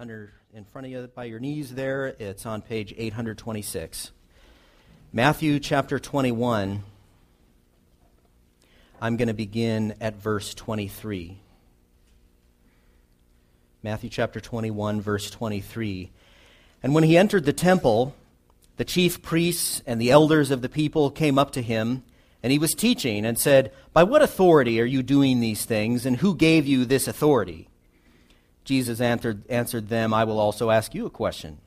under in front of you by your knees there. It's on page 826. Matthew chapter 21. I'm going to begin at verse 23. Matthew chapter 21, verse 23. And when he entered the temple, the chief priests and the elders of the people came up to him, and he was teaching and said, By what authority are you doing these things, and who gave you this authority? Jesus answered, answered them, I will also ask you a question.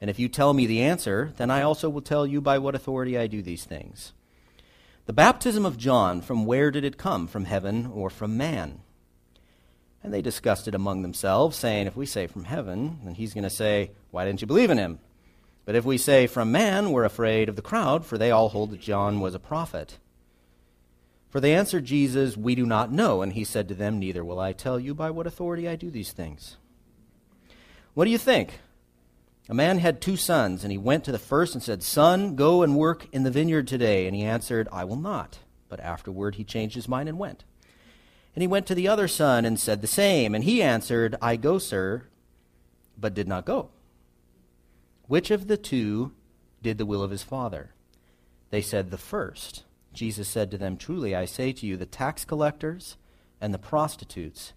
And if you tell me the answer, then I also will tell you by what authority I do these things. The baptism of John, from where did it come? From heaven or from man? And they discussed it among themselves, saying, If we say from heaven, then he's going to say, Why didn't you believe in him? But if we say from man, we're afraid of the crowd, for they all hold that John was a prophet. For they answered Jesus, We do not know. And he said to them, Neither will I tell you by what authority I do these things. What do you think? A man had two sons, and he went to the first and said, Son, go and work in the vineyard today. And he answered, I will not. But afterward he changed his mind and went. And he went to the other son and said the same. And he answered, I go, sir, but did not go. Which of the two did the will of his father? They said, The first. Jesus said to them, Truly I say to you, the tax collectors and the prostitutes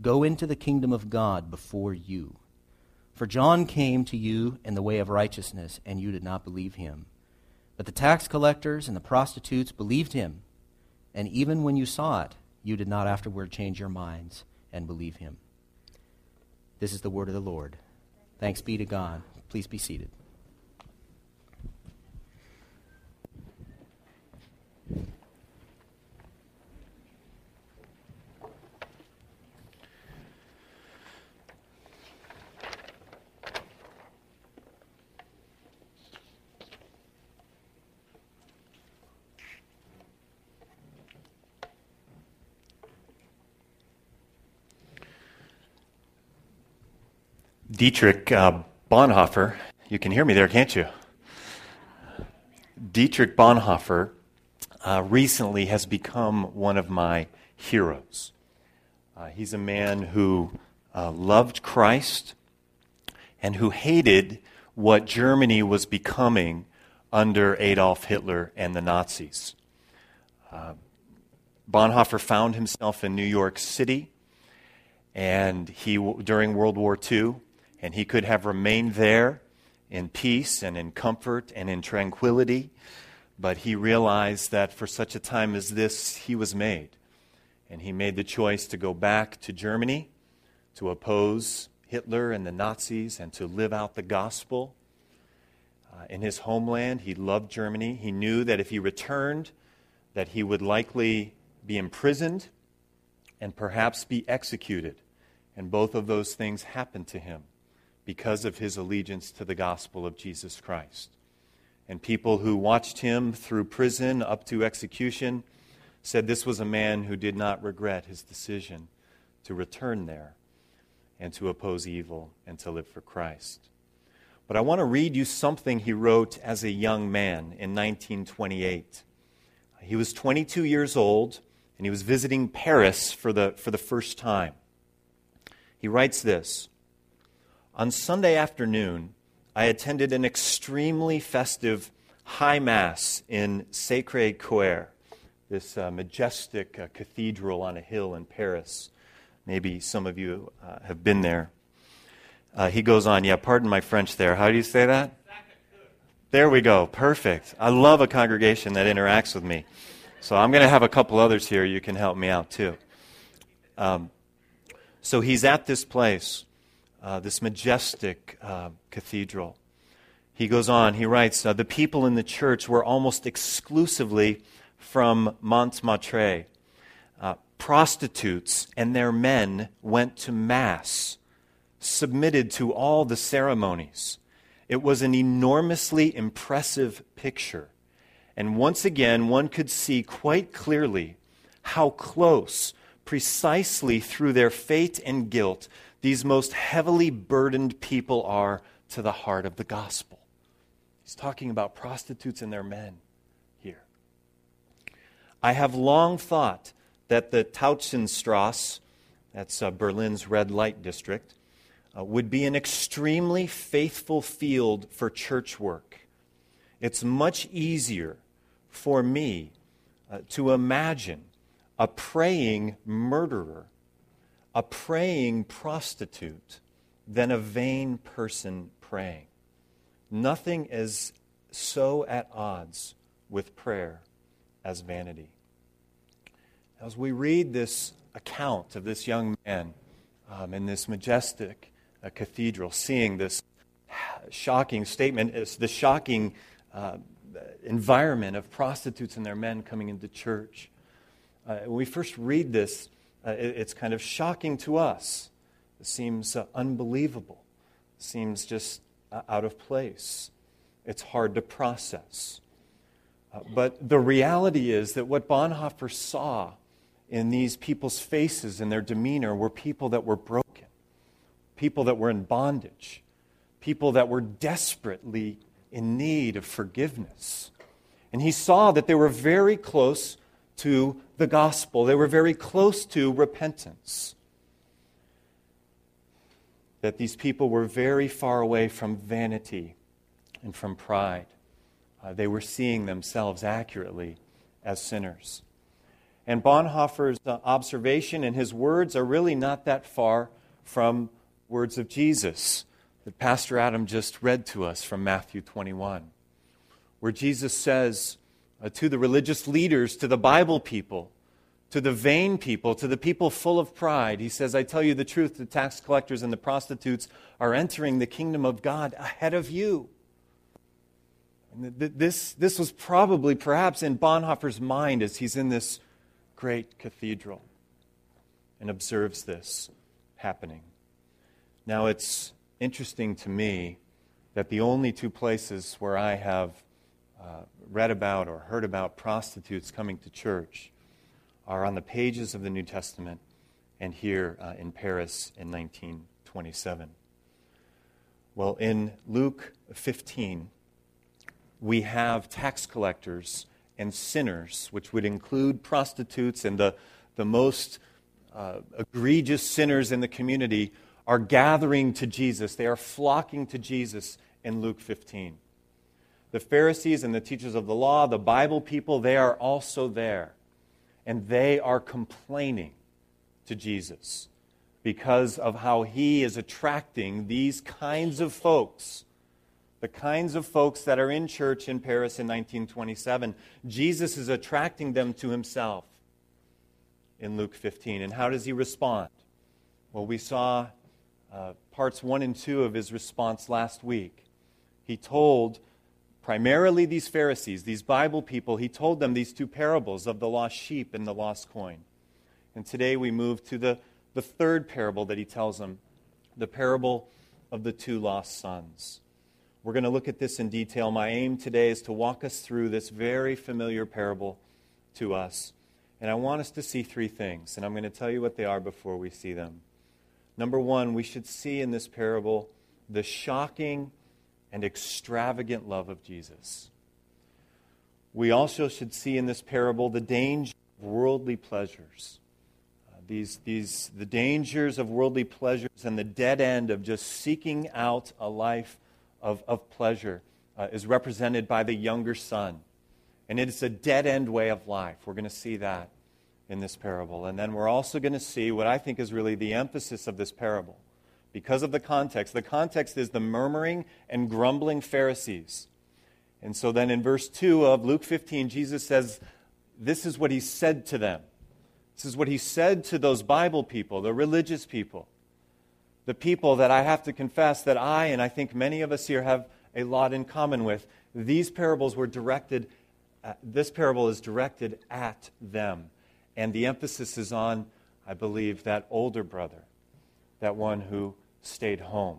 go into the kingdom of God before you. For John came to you in the way of righteousness, and you did not believe him. But the tax collectors and the prostitutes believed him, and even when you saw it, you did not afterward change your minds and believe him. This is the word of the Lord. Thanks be to God. Please be seated. Dietrich uh, Bonhoeffer, you can hear me there, can't you? Dietrich Bonhoeffer uh, recently has become one of my heroes. Uh, he's a man who uh, loved Christ and who hated what Germany was becoming under Adolf Hitler and the Nazis. Uh, Bonhoeffer found himself in New York City, and he, during World War II, and he could have remained there in peace and in comfort and in tranquility. But he realized that for such a time as this, he was made. And he made the choice to go back to Germany to oppose Hitler and the Nazis and to live out the gospel. Uh, in his homeland, he loved Germany. He knew that if he returned, that he would likely be imprisoned and perhaps be executed. And both of those things happened to him because of his allegiance to the gospel of Jesus Christ. And people who watched him through prison up to execution said this was a man who did not regret his decision to return there and to oppose evil and to live for Christ. But I want to read you something he wrote as a young man in 1928. He was 22 years old and he was visiting Paris for the, for the first time. He writes this on Sunday afternoon, I attended an extremely festive high mass in Sacre Coeur, this uh, majestic uh, cathedral on a hill in Paris. Maybe some of you uh, have been there. Uh, he goes on, yeah, pardon my French there. How do you say that? There we go. Perfect. I love a congregation that interacts with me. So I'm going to have a couple others here. You can help me out too. Um, so he's at this place uh, this majestic uh, cathedral. He goes on, he writes, The people in the church were almost exclusively from Montmartre. Uh, prostitutes and their men went to Mass, submitted to all the ceremonies. It was an enormously impressive picture. And once again, one could see quite clearly how close, precisely through their fate and guilt, these most heavily burdened people are to the heart of the gospel. He's talking about prostitutes and their men here. I have long thought that the Tauentzienstrasse, that's uh, Berlin's red light district, uh, would be an extremely faithful field for church work. It's much easier for me uh, to imagine a praying murderer, a praying prostitute, than a vain person praying. Nothing is so at odds with prayer as vanity. As we read this account of this young man um, in this majestic uh, cathedral, seeing this shocking statement, the shocking uh, environment of prostitutes and their men coming into church. Uh, when we first read this, uh, it, it's kind of shocking to us. It seems uh, unbelievable, it seems just uh, out of place. It's hard to process. Uh, but the reality is that what Bonhoeffer saw in these people's faces and their demeanor were people that were broken, people that were in bondage, people that were desperately in need of forgiveness. And he saw that they were very close to the gospel, they were very close to repentance. That these people were very far away from vanity and from pride. Uh, they were seeing themselves accurately as sinners. And Bonhoeffer's uh, observation and his words are really not that far from words of Jesus that Pastor Adam just read to us from Matthew 21, where Jesus says to the religious leaders, to the Bible people, to the vain people, to the people full of pride, he says, I tell you the truth, the tax collectors and the prostitutes are entering the kingdom of God ahead of you. This, this was probably, perhaps, in Bonhoeffer's mind as he's in this great cathedral and observes this happening. Now, it's interesting to me that the only two places where I have uh, read about or heard about prostitutes coming to church are on the pages of the New Testament and here uh, in Paris in 1927. Well, in Luke 15, we have tax collectors and sinners, which would include prostitutes and the, the most uh, egregious sinners in the community, are gathering to Jesus. They are flocking to Jesus in Luke 15. The Pharisees and the teachers of the law, the Bible people, they are also there. And they are complaining to Jesus because of how he is attracting these kinds of folks the kinds of folks that are in church in Paris in 1927. Jesus is attracting them to himself in Luke 15. And how does he respond? Well, we saw uh, parts 1 and 2 of his response last week. He told primarily these Pharisees, these Bible people, he told them these two parables of the lost sheep and the lost coin. And today we move to the, the third parable that he tells them the parable of the two lost sons. We're going to look at this in detail. My aim today is to walk us through this very familiar parable to us. And I want us to see three things, and I'm going to tell you what they are before we see them. Number one, we should see in this parable the shocking and extravagant love of Jesus. We also should see in this parable the danger of worldly pleasures. Uh, these, these, the dangers of worldly pleasures and the dead end of just seeking out a life of, of pleasure uh, is represented by the younger son. And it is a dead end way of life. We're going to see that in this parable. And then we're also going to see what I think is really the emphasis of this parable. Because of the context, the context is the murmuring and grumbling Pharisees. And so then in verse 2 of Luke 15, Jesus says, This is what he said to them. This is what he said to those Bible people, the religious people the people that I have to confess that I, and I think many of us here, have a lot in common with. These parables were directed, uh, this parable is directed at them. And the emphasis is on, I believe, that older brother, that one who stayed home,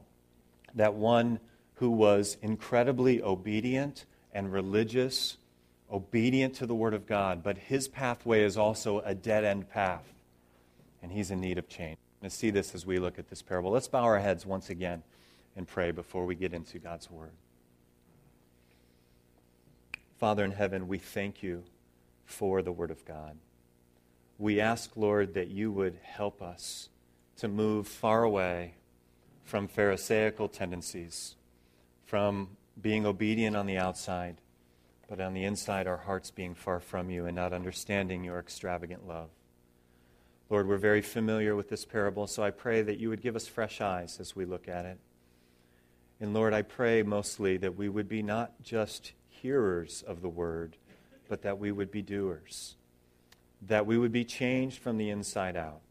that one who was incredibly obedient and religious, obedient to the Word of God, but his pathway is also a dead end path, and he's in need of change to see this as we look at this parable. Let's bow our heads once again and pray before we get into God's Word. Father in heaven, we thank you for the Word of God. We ask, Lord, that you would help us to move far away from Pharisaical tendencies, from being obedient on the outside, but on the inside, our hearts being far from you and not understanding your extravagant love. Lord, we're very familiar with this parable, so I pray that you would give us fresh eyes as we look at it. And Lord, I pray mostly that we would be not just hearers of the word, but that we would be doers, that we would be changed from the inside out.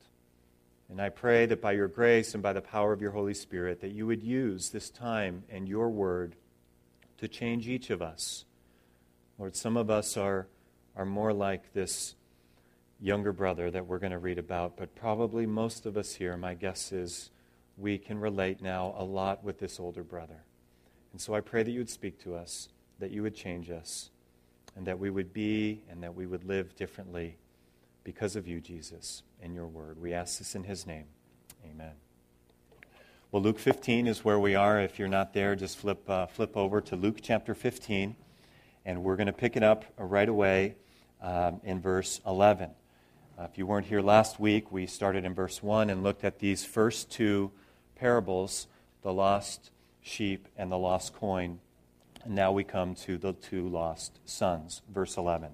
And I pray that by your grace and by the power of your Holy Spirit, that you would use this time and your word to change each of us. Lord, some of us are, are more like this younger brother that we're going to read about, but probably most of us here, my guess is, we can relate now a lot with this older brother. And so I pray that you would speak to us, that you would change us, and that we would be and that we would live differently because of you, Jesus, and your word. We ask this in his name. Amen. Well, Luke 15 is where we are. If you're not there, just flip, uh, flip over to Luke chapter 15, and we're going to pick it up right away um, in verse 11. Uh, if you weren't here last week, we started in verse 1 and looked at these first two parables the lost sheep and the lost coin. And now we come to the two lost sons. Verse 11.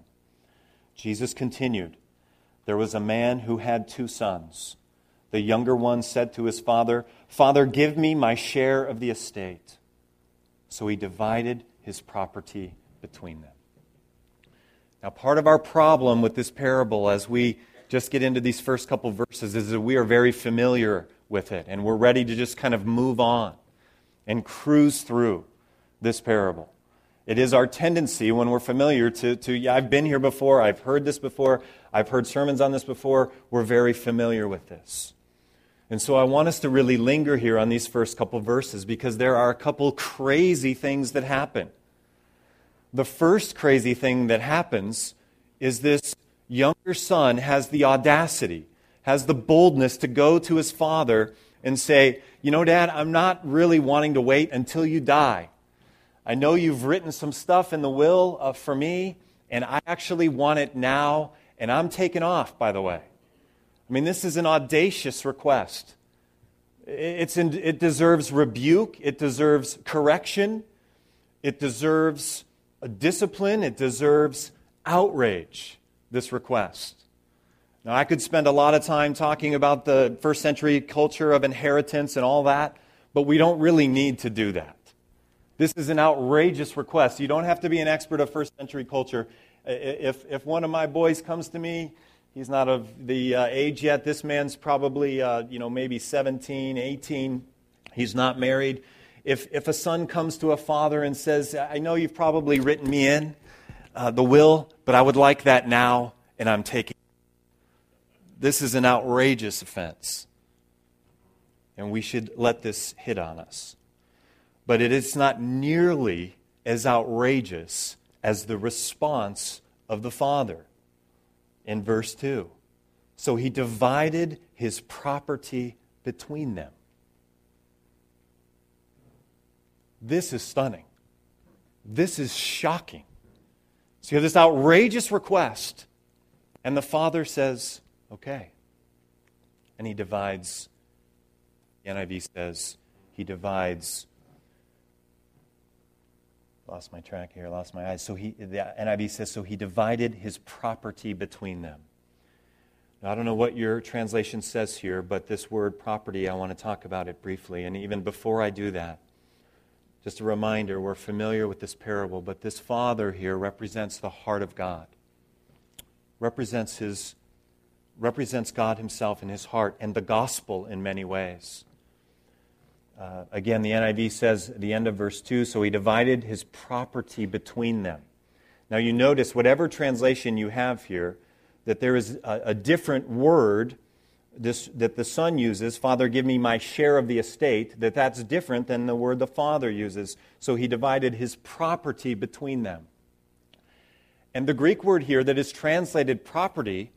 Jesus continued There was a man who had two sons. The younger one said to his father, Father, give me my share of the estate. So he divided his property between them. Now, part of our problem with this parable as we just get into these first couple verses is that we are very familiar with it and we're ready to just kind of move on and cruise through this parable. It is our tendency when we're familiar to, to yeah, I've been here before, I've heard this before, I've heard sermons on this before, we're very familiar with this. And so I want us to really linger here on these first couple verses because there are a couple crazy things that happen. The first crazy thing that happens is this younger son has the audacity, has the boldness to go to his father and say, You know, Dad, I'm not really wanting to wait until you die. I know you've written some stuff in the will uh, for me, and I actually want it now, and I'm taking off, by the way. I mean, this is an audacious request. It's in, it deserves rebuke, it deserves correction, it deserves discipline, it deserves outrage, this request. Now, I could spend a lot of time talking about the first century culture of inheritance and all that, but we don't really need to do that. This is an outrageous request. You don't have to be an expert of first century culture. If, if one of my boys comes to me, he's not of the uh, age yet. This man's probably, uh, you know, maybe 17, 18. He's not married. If, if a son comes to a father and says, I know you've probably written me in uh, the will, but I would like that now, and I'm taking this is an outrageous offense. And we should let this hit on us but it is not nearly as outrageous as the response of the Father in verse 2. So he divided his property between them. This is stunning. This is shocking. So you have this outrageous request, and the Father says, okay. And he divides, the NIV says, he divides lost my track here, lost my eyes. So he, the NIV says, so he divided his property between them. Now, I don't know what your translation says here, but this word property, I want to talk about it briefly. And even before I do that, just a reminder we're familiar with this parable, but this father here represents the heart of God, represents, his, represents God himself in his heart and the gospel in many ways. Uh, again, the NIV says at the end of verse 2 so he divided his property between them. Now, you notice, whatever translation you have here, that there is a, a different word this, that the son uses, Father, give me my share of the estate, that that's different than the word the father uses. So he divided his property between them. And the Greek word here that is translated property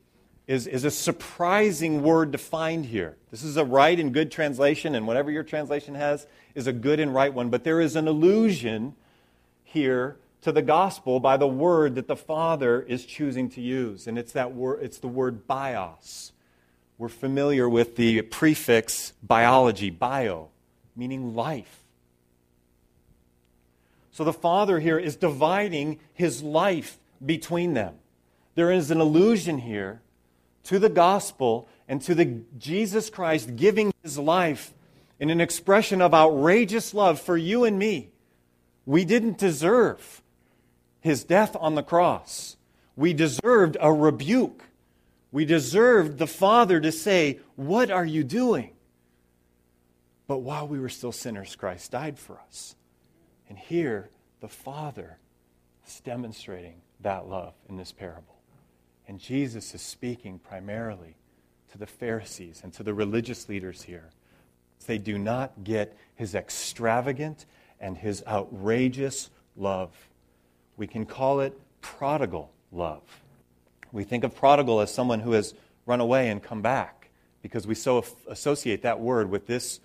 is, is a surprising word to find here. This is a right and good translation, and whatever your translation has is a good and right one. But there is an allusion here to the gospel by the word that the Father is choosing to use, and it's that word. It's the word bios. We're familiar with the prefix biology, bio, meaning life. So the Father here is dividing his life between them. There is an allusion here to the gospel and to the Jesus Christ giving his life in an expression of outrageous love for you and me. We didn't deserve his death on the cross. We deserved a rebuke. We deserved the Father to say, What are you doing? But while we were still sinners, Christ died for us. And here, the Father is demonstrating that love in this parable. And Jesus is speaking primarily to the Pharisees and to the religious leaders here. They do not get his extravagant and his outrageous love. We can call it prodigal love. We think of prodigal as someone who has run away and come back because we so associate that word with this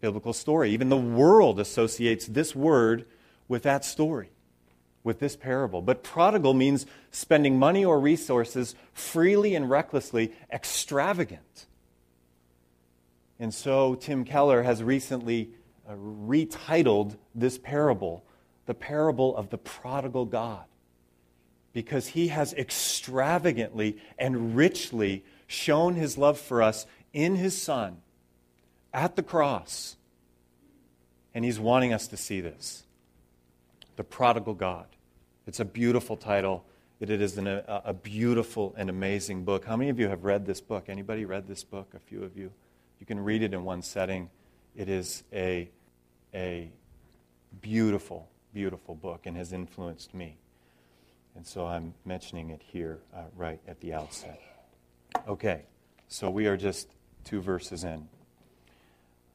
biblical story. Even the world associates this word with that story, with this parable. But prodigal means spending money or resources freely and recklessly, extravagant. And so Tim Keller has recently uh, retitled this parable the parable of the prodigal God because he has extravagantly and richly shown his love for us in his Son at the cross. And he's wanting us to see this. The Prodigal God. It's a beautiful title. It is an, a, a beautiful and amazing book. How many of you have read this book? Anybody read this book? A few of you. You can read it in one setting. It is a, a beautiful, beautiful book and has influenced me. And so I'm mentioning it here uh, right at the outset. Okay, so we are just two verses in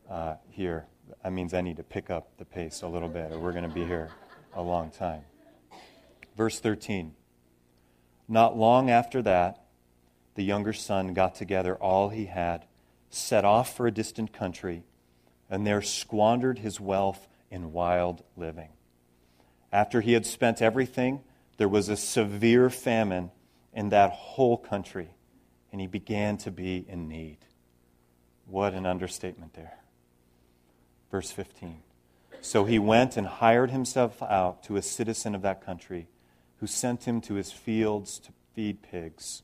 uh, here. That means I need to pick up the pace a little bit, or we're going to be here a long time. Verse 13. Not long after that, the younger son got together all he had, set off for a distant country, and there squandered his wealth in wild living. After he had spent everything, there was a severe famine in that whole country, and he began to be in need. What an understatement there. Verse 15. So he went and hired himself out to a citizen of that country who sent him to his fields to feed pigs.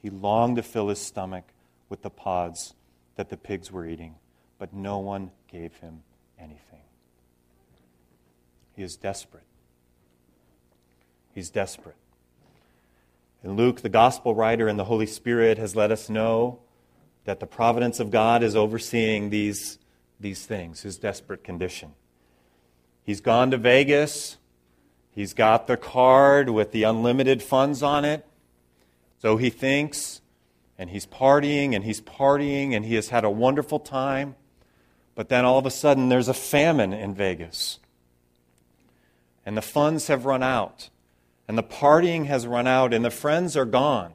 He longed to fill his stomach with the pods that the pigs were eating, but no one gave him anything. He is desperate. He's desperate. And Luke, the gospel writer, and the Holy Spirit has let us know that the providence of God is overseeing these these things, his desperate condition. He's gone to Vegas. He's got the card with the unlimited funds on it. So he thinks, and he's partying, and he's partying, and he has had a wonderful time. But then all of a sudden, there's a famine in Vegas. And the funds have run out. And the partying has run out, and the friends are gone.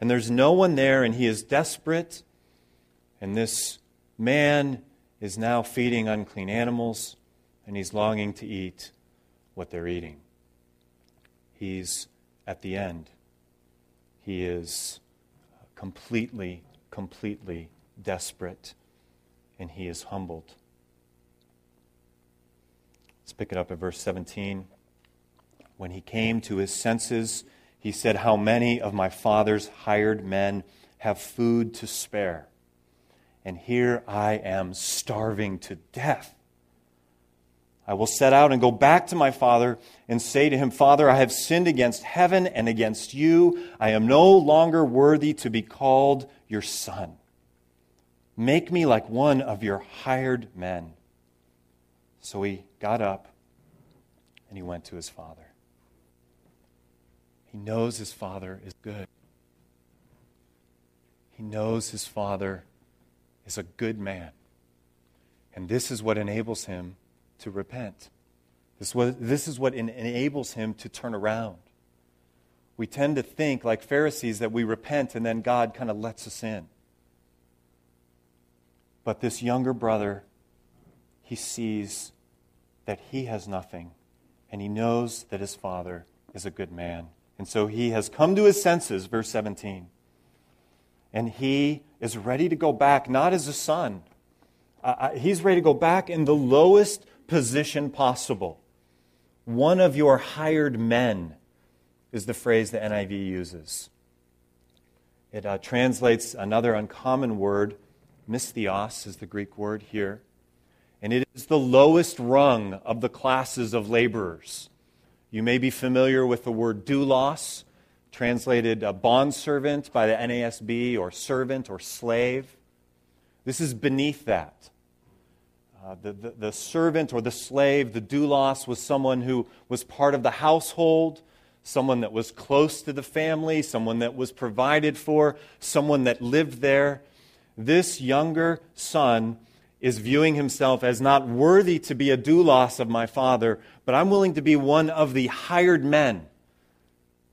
And there's no one there, and he is desperate. And this man is now feeding unclean animals, and he's longing to eat what they're eating. He's at the end. He is completely, completely desperate, and he is humbled. Let's pick it up at verse 17. When he came to his senses, he said, How many of my father's hired men have food to spare? and here I am starving to death. I will set out and go back to my father and say to him, Father, I have sinned against heaven and against you. I am no longer worthy to be called your son. Make me like one of your hired men. So he got up and he went to his father. He knows his father is good. He knows his father is a good man. And this is what enables him to repent. This, was, this is what enables him to turn around. We tend to think, like Pharisees, that we repent and then God kind of lets us in. But this younger brother, he sees that he has nothing, and he knows that his father is a good man. And so he has come to his senses, verse 17. And he is ready to go back, not as a son, Uh, he's ready to go back in the lowest position possible. One of your hired men is the phrase the NIV uses. It uh, translates another uncommon word, misthios is the Greek word here, and it is the lowest rung of the classes of laborers. You may be familiar with the word doulos, translated a bondservant by the NASB, or servant or slave. This is beneath that. Uh, the, the, the, servant or the slave, the doulos, was someone who was part of the household, someone that was close to the family, someone that was provided for, someone that lived there. This younger son is viewing himself as not worthy to be a doulos of my father, but I'm willing to be one of the hired men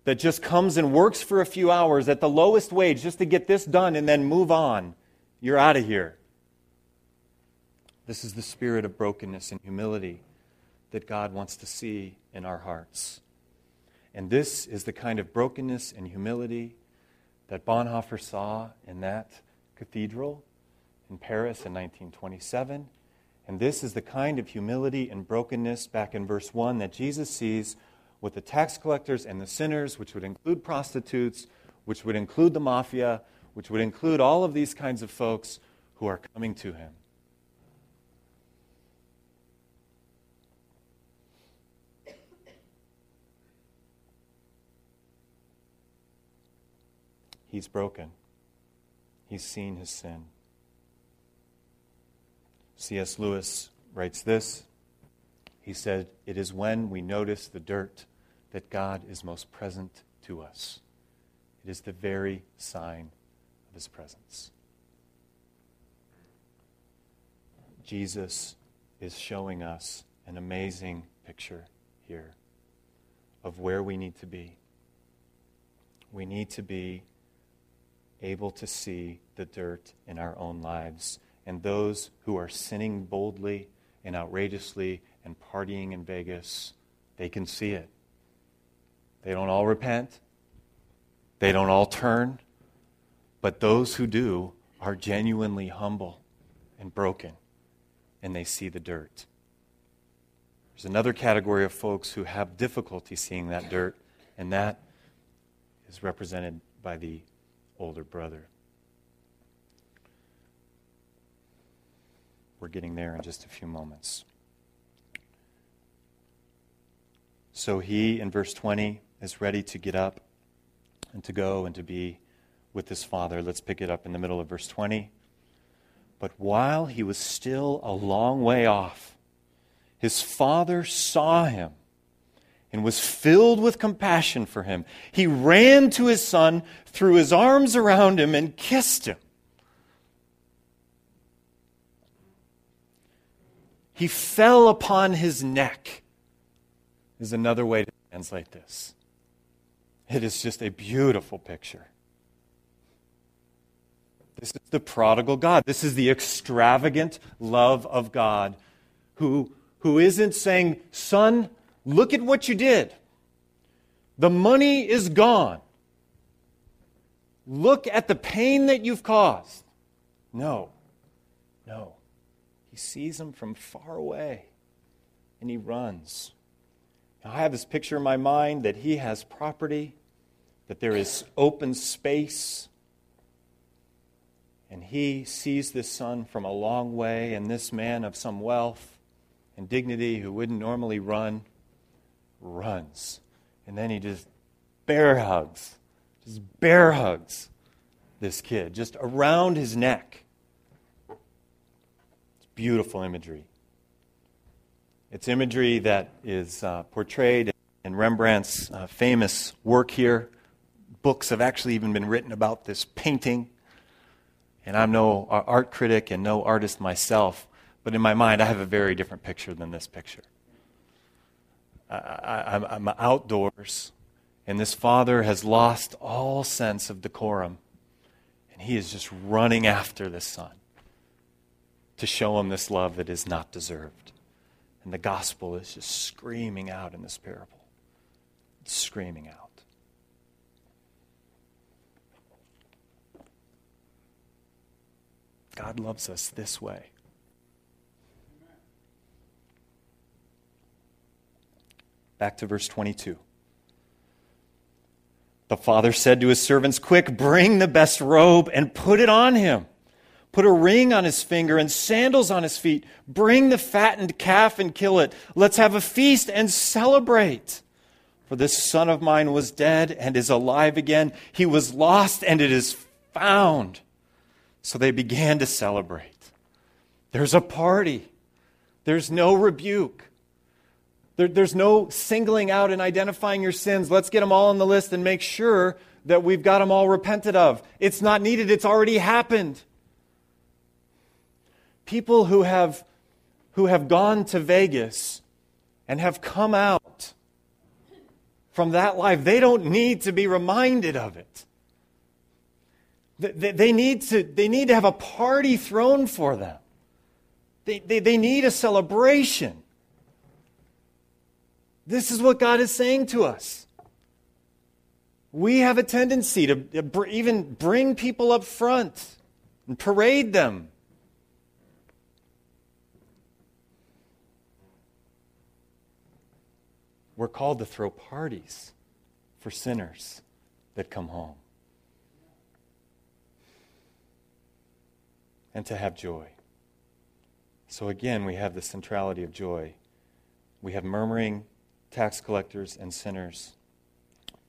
that just comes and works for a few hours at the lowest wage just to get this done and then move on. You're out of here. This is the spirit of brokenness and humility that God wants to see in our hearts. And this is the kind of brokenness and humility that Bonhoeffer saw in that cathedral in Paris in 1927. And this is the kind of humility and brokenness, back in verse 1, that Jesus sees with the tax collectors and the sinners, which would include prostitutes, which would include the mafia, which would include all of these kinds of folks who are coming to him. He's broken. He's seen his sin. C.S. Lewis writes this. He said, It is when we notice the dirt that God is most present to us. It is the very sign of his presence. Jesus is showing us an amazing picture here of where we need to be. We need to be able to see the dirt in our own lives. And those who are sinning boldly and outrageously and partying in Vegas, they can see it. They don't all repent, they don't all turn, but those who do are genuinely humble and broken, and they see the dirt. There's another category of folks who have difficulty seeing that dirt, and that is represented by the older brother. We're getting there in just a few moments. So he, in verse 20, is ready to get up and to go and to be with his father. Let's pick it up in the middle of verse 20. But while he was still a long way off, his father saw him and was filled with compassion for him. He ran to his son, threw his arms around him, and kissed him. He fell upon his neck, is another way to translate this. It is just a beautiful picture. This is the prodigal God. This is the extravagant love of God who, who isn't saying, Son, Look at what you did. The money is gone. Look at the pain that you've caused. No, no. He sees him from far away and he runs. Now, I have this picture in my mind that he has property, that there is open space, and he sees this son from a long way, and this man of some wealth and dignity who wouldn't normally run runs. And then he just bear hugs, just bear hugs this kid, just around his neck. It's beautiful imagery. It's imagery that is uh, portrayed in Rembrandt's uh, famous work here. Books have actually even been written about this painting. And I'm no art critic and no artist myself, but in my mind, I have a very different picture than this picture. I, am outdoors, and this father has lost all sense of decorum, and he is just running after this son to show him this love that is not deserved. And the gospel is just screaming out in this parable. It's screaming out. God loves us this way. Back to verse 22. The father said to his servants, Quick, bring the best robe and put it on him. Put a ring on his finger and sandals on his feet. Bring the fattened calf and kill it. Let's have a feast and celebrate. For this son of mine was dead and is alive again. He was lost and it is found. So they began to celebrate. There's a party, there's no rebuke. There, there's no singling out and identifying your sins. Let's get them all on the list and make sure that we've got them all repented of. It's not needed, it's already happened. People who have, who have gone to Vegas and have come out from that life, they don't need to be reminded of it. They, they, need, to, they need to have a party thrown for them. They, they, they need a celebration. This is what God is saying to us. We have a tendency to even bring people up front and parade them. We're called to throw parties for sinners that come home and to have joy. So, again, we have the centrality of joy. We have murmuring tax collectors and sinners,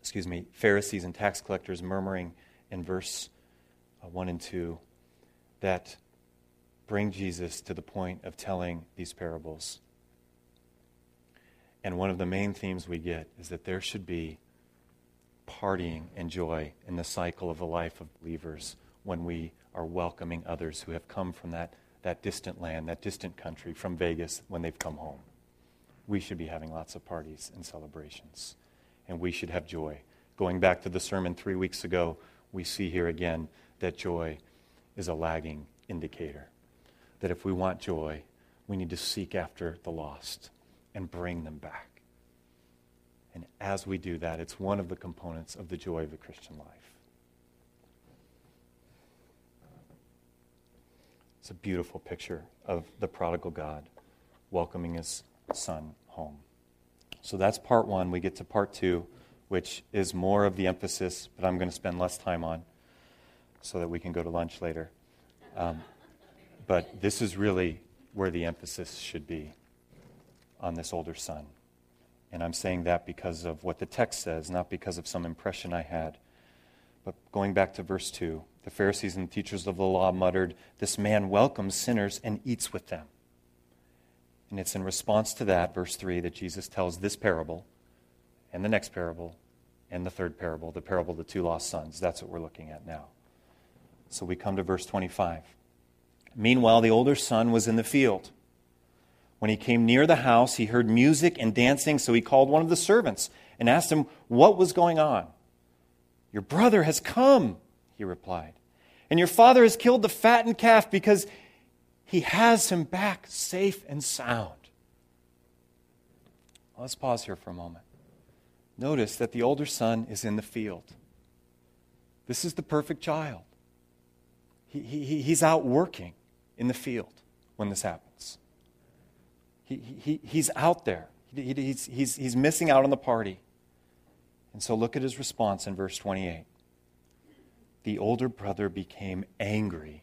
excuse me, Pharisees and tax collectors murmuring in verse uh, 1 and 2 that bring Jesus to the point of telling these parables. And one of the main themes we get is that there should be partying and joy in the cycle of the life of believers when we are welcoming others who have come from that, that distant land, that distant country, from Vegas when they've come home we should be having lots of parties and celebrations. And we should have joy. Going back to the sermon three weeks ago, we see here again that joy is a lagging indicator. That if we want joy, we need to seek after the lost and bring them back. And as we do that, it's one of the components of the joy of the Christian life. It's a beautiful picture of the prodigal God welcoming his son home. So that's part one. We get to part two, which is more of the emphasis, but I'm going to spend less time on so that we can go to lunch later. Um, but this is really where the emphasis should be on this older son. And I'm saying that because of what the text says, not because of some impression I had. But going back to verse 2, the Pharisees and the teachers of the law muttered, This man welcomes sinners and eats with them. And it's in response to that, verse 3, that Jesus tells this parable and the next parable and the third parable, the parable of the two lost sons. That's what we're looking at now. So we come to verse 25. Meanwhile, the older son was in the field. When he came near the house, he heard music and dancing, so he called one of the servants and asked him what was going on. Your brother has come, he replied, and your father has killed the fattened calf because he has him back safe and sound. Let's pause here for a moment. Notice that the older son is in the field. This is the perfect child. He, he, he's out working in the field when this happens. He, he, he's out there. He, he's, he's, he's missing out on the party. And so look at his response in verse 28. The older brother became angry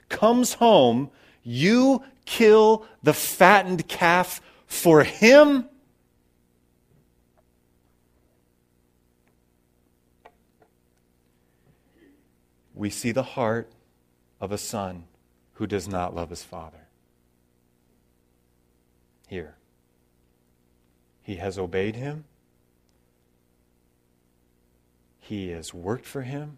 comes home, you kill the fattened calf for him? We see the heart of a son who does not love his father. Here. He has obeyed him. He has worked for him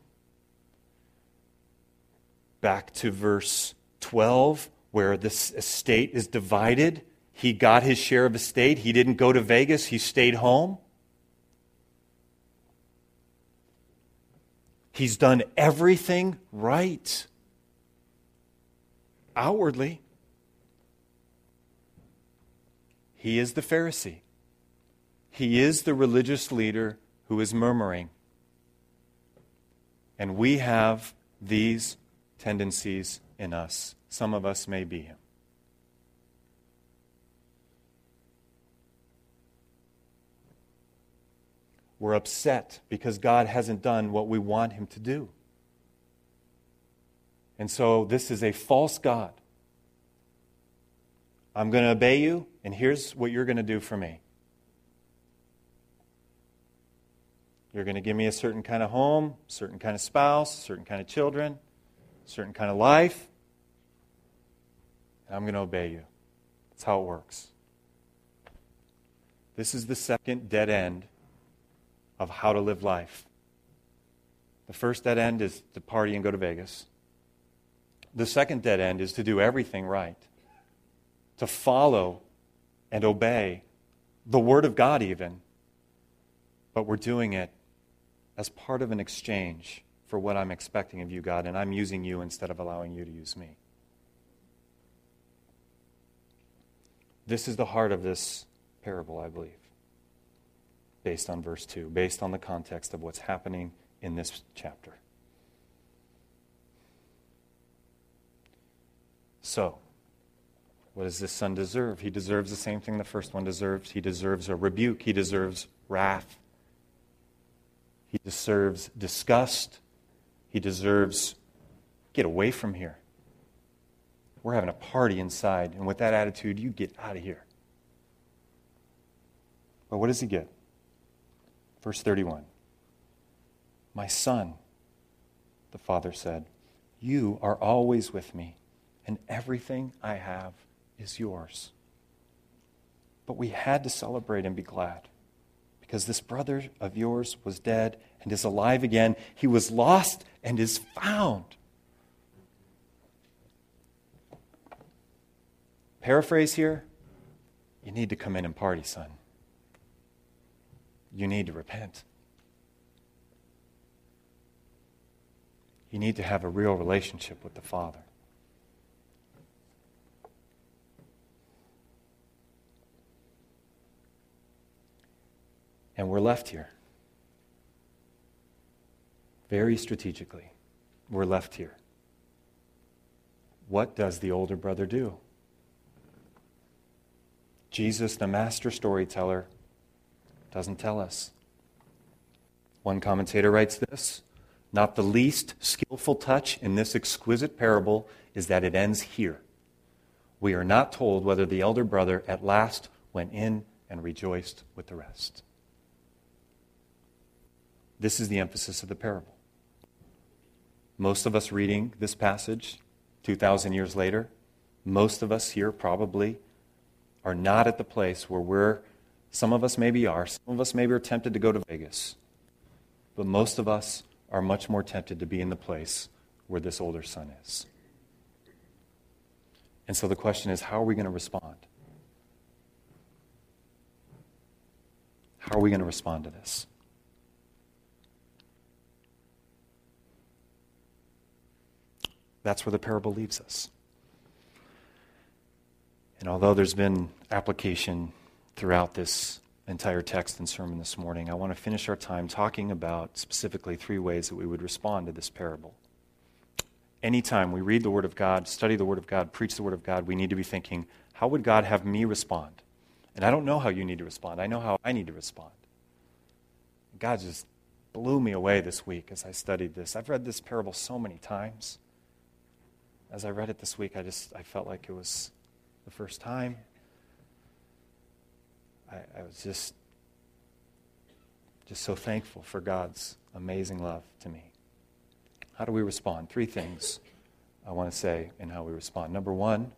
back to verse 12, where this estate is divided. He got his share of estate. He didn't go to Vegas, he stayed home. He's done everything right outwardly. He is the Pharisee. He is the religious leader who is murmuring. And we have these tendencies in us. Some of us may be him. We're upset because God hasn't done what we want him to do. And so this is a false God. I'm going to obey you, and here's what you're going to do for me. You're going to give me a certain kind of home, certain kind of spouse, certain kind of children, certain kind of life. And I'm going to obey you. That's how it works. This is the second dead end of how to live life. The first dead end is to party and go to Vegas. The second dead end is to do everything right, to follow and obey the Word of God, even. But we're doing it as part of an exchange for what I'm expecting of you, God, and I'm using you instead of allowing you to use me. This is the heart of this parable, I believe, based on verse 2, based on the context of what's happening in this chapter. So, what does this son deserve? He deserves the same thing the first one deserves. He deserves a rebuke, he deserves wrath, he deserves disgust. He deserves, get away from here. We're having a party inside, and with that attitude, you get out of here. But what does he get? Verse 31 My son, the father said, You are always with me, and everything I have is yours. But we had to celebrate and be glad because this brother of yours was dead and is alive again. He was lost and is found. Paraphrase here you need to come in and party, son. You need to repent. You need to have a real relationship with the Father. And we're left here. Very strategically, we're left here. What does the older brother do? Jesus, the master storyteller, doesn't tell us. One commentator writes this Not the least skillful touch in this exquisite parable is that it ends here. We are not told whether the elder brother at last went in and rejoiced with the rest. This is the emphasis of the parable. Most of us reading this passage 2,000 years later, most of us here probably are not at the place where we're, some of us maybe are, some of us maybe are tempted to go to Vegas, but most of us are much more tempted to be in the place where this older son is. And so the question is how are we going to respond? How are we going to respond to this? That's where the parable leaves us. And although there's been application throughout this entire text and sermon this morning, I want to finish our time talking about specifically three ways that we would respond to this parable. Anytime we read the Word of God, study the Word of God, preach the Word of God, we need to be thinking, how would God have me respond? And I don't know how you need to respond. I know how I need to respond. God just blew me away this week as I studied this. I've read this parable so many times as I read it this week, I just I felt like it was the first time. I, I was just just so thankful for God's amazing love to me. How do we respond? Three things I want to say in how we respond. Number one,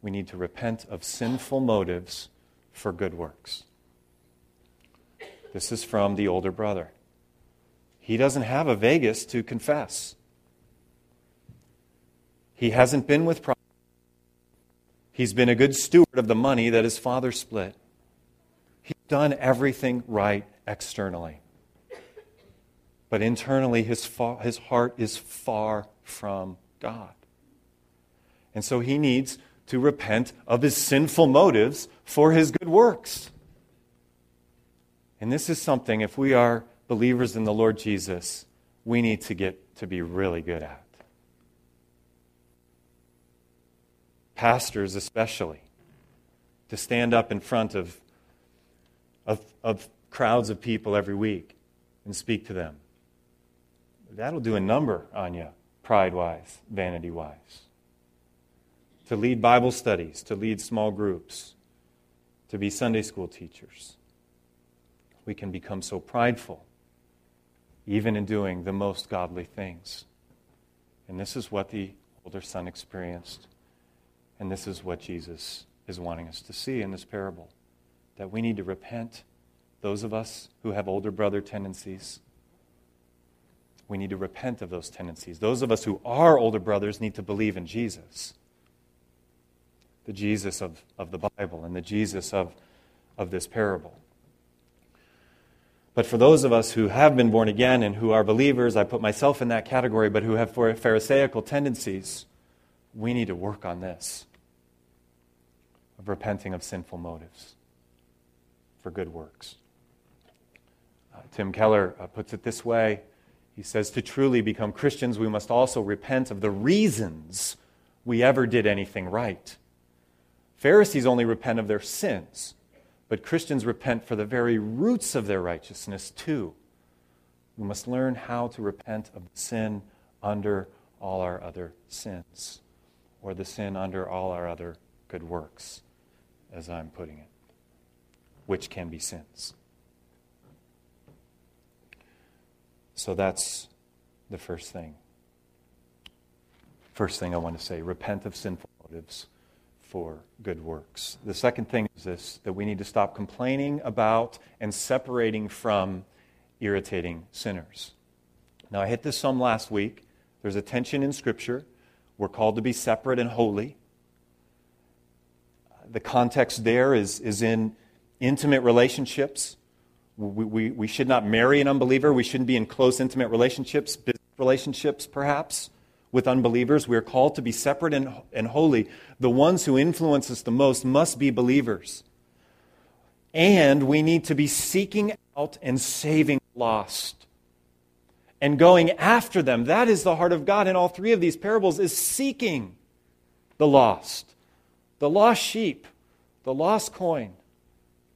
we need to repent of sinful motives for good works. This is from the older brother. He doesn't have a Vegas to confess. He hasn't been with pride. He's been a good steward of the money that his father split. He's done everything right externally. but internally his, his heart is far from God. And so he needs to repent of his sinful motives for his good works. And this is something, if we are believers in the Lord Jesus, we need to get to be really good at. Pastors, especially, to stand up in front of, of, of crowds of people every week and speak to them. That'll do a number on you, pride wise, vanity wise. To lead Bible studies, to lead small groups, to be Sunday school teachers. We can become so prideful, even in doing the most godly things. And this is what the older son experienced. And this is what Jesus is wanting us to see in this parable that we need to repent. Those of us who have older brother tendencies, we need to repent of those tendencies. Those of us who are older brothers need to believe in Jesus, the Jesus of, of the Bible and the Jesus of, of this parable. But for those of us who have been born again and who are believers, I put myself in that category, but who have Pharisaical tendencies, we need to work on this of repenting of sinful motives for good works. Uh, Tim Keller uh, puts it this way he says, To truly become Christians, we must also repent of the reasons we ever did anything right. Pharisees only repent of their sins, but Christians repent for the very roots of their righteousness, too. We must learn how to repent of sin under all our other sins, or the sin under all our other good works as I'm putting it, which can be sins. So that's the first thing. First thing I want to say repent of sinful motives for good works. The second thing is this that we need to stop complaining about and separating from irritating sinners. Now, I hit this some last week. There's a tension in Scripture. We're called to be separate and holy the context there is, is in intimate relationships. We, we, we should not marry an unbeliever. We shouldn't be in close, intimate relationships, business relationships, perhaps, with unbelievers. We are called to be separate and, and holy. The ones who influence us the most must be believers. And we need to be seeking out and saving lost and going after them. That is the heart of God in all three of these parables is seeking the lost the lost sheep, the lost coin,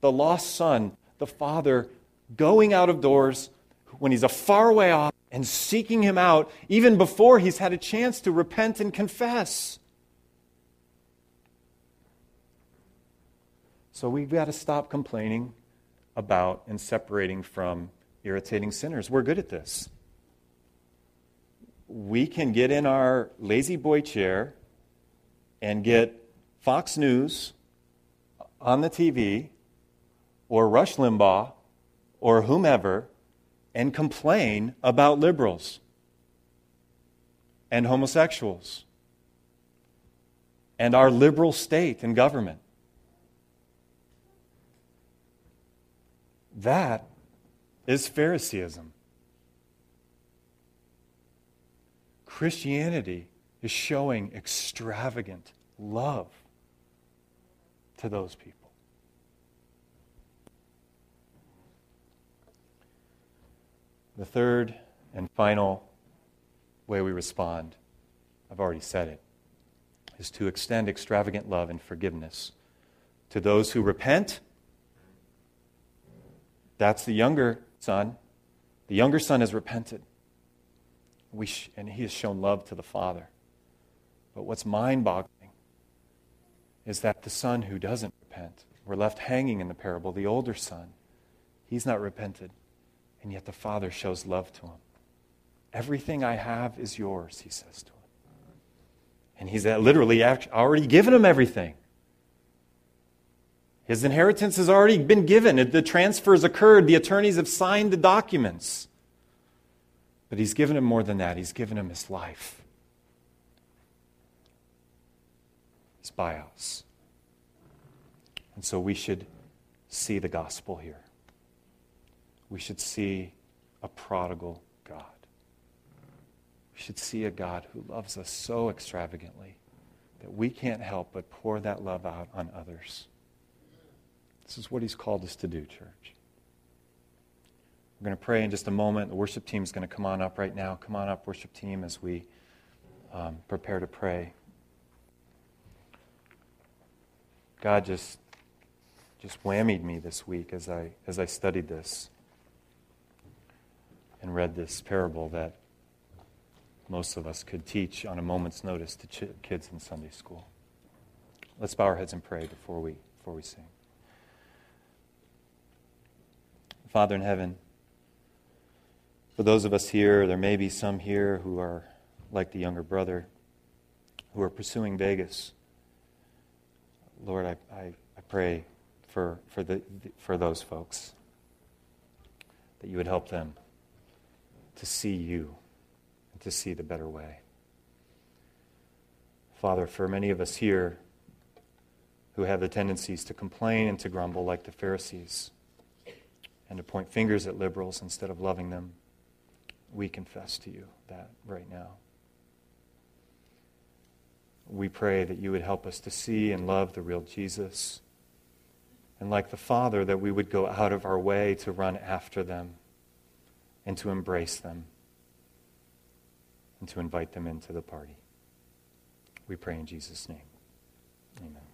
the lost son, the father going out of doors when he's a far way off and seeking him out even before he's had a chance to repent and confess. So we've got to stop complaining about and separating from irritating sinners. We're good at this. We can get in our La-Z-Boy chair and get Fox News on the TV or Rush Limbaugh or whomever and complain about liberals and homosexuals and our liberal state and government. That is Phariseeism. Christianity is showing extravagant love to those people. The third and final way we respond, I've already said it, is to extend extravagant love and forgiveness to those who repent. That's the younger son. The younger son has repented. We sh- and he has shown love to the father. But what's mind boggling is that the son who doesn't repent, we're left hanging in the parable, the older son, he's not repented, and yet the father shows love to him. Everything I have is yours, he says to him. And he's literally already given him everything. His inheritance has already been given. The transfer has occurred. The attorneys have signed the documents. But he's given him more than that. He's given him his life. his bios. And so we should see the gospel here. We should see a prodigal God. We should see a God who loves us so extravagantly that we can't help but pour that love out on others. This is what he's called us to do, church. We're going to pray in just a moment. The worship team is going to come on up right now. Come on up, worship team, as we um, prepare to pray. God just just whammied me this week as I as I studied this and read this parable that most of us could teach on a moment's notice to ch- kids in Sunday school. Let's bow our heads and pray before we before we sing. Father in heaven, for those of us here, there may be some here who are like the younger brother, who are pursuing Vegas. Lord, I, I, I pray for, for, the, for those folks that you would help them to see you and to see the better way. Father, for many of us here who have the tendencies to complain and to grumble like the Pharisees and to point fingers at liberals instead of loving them, we confess to you that right now. We pray that you would help us to see and love the real Jesus. And like the Father, that we would go out of our way to run after them and to embrace them and to invite them into the party. We pray in Jesus' name. Amen.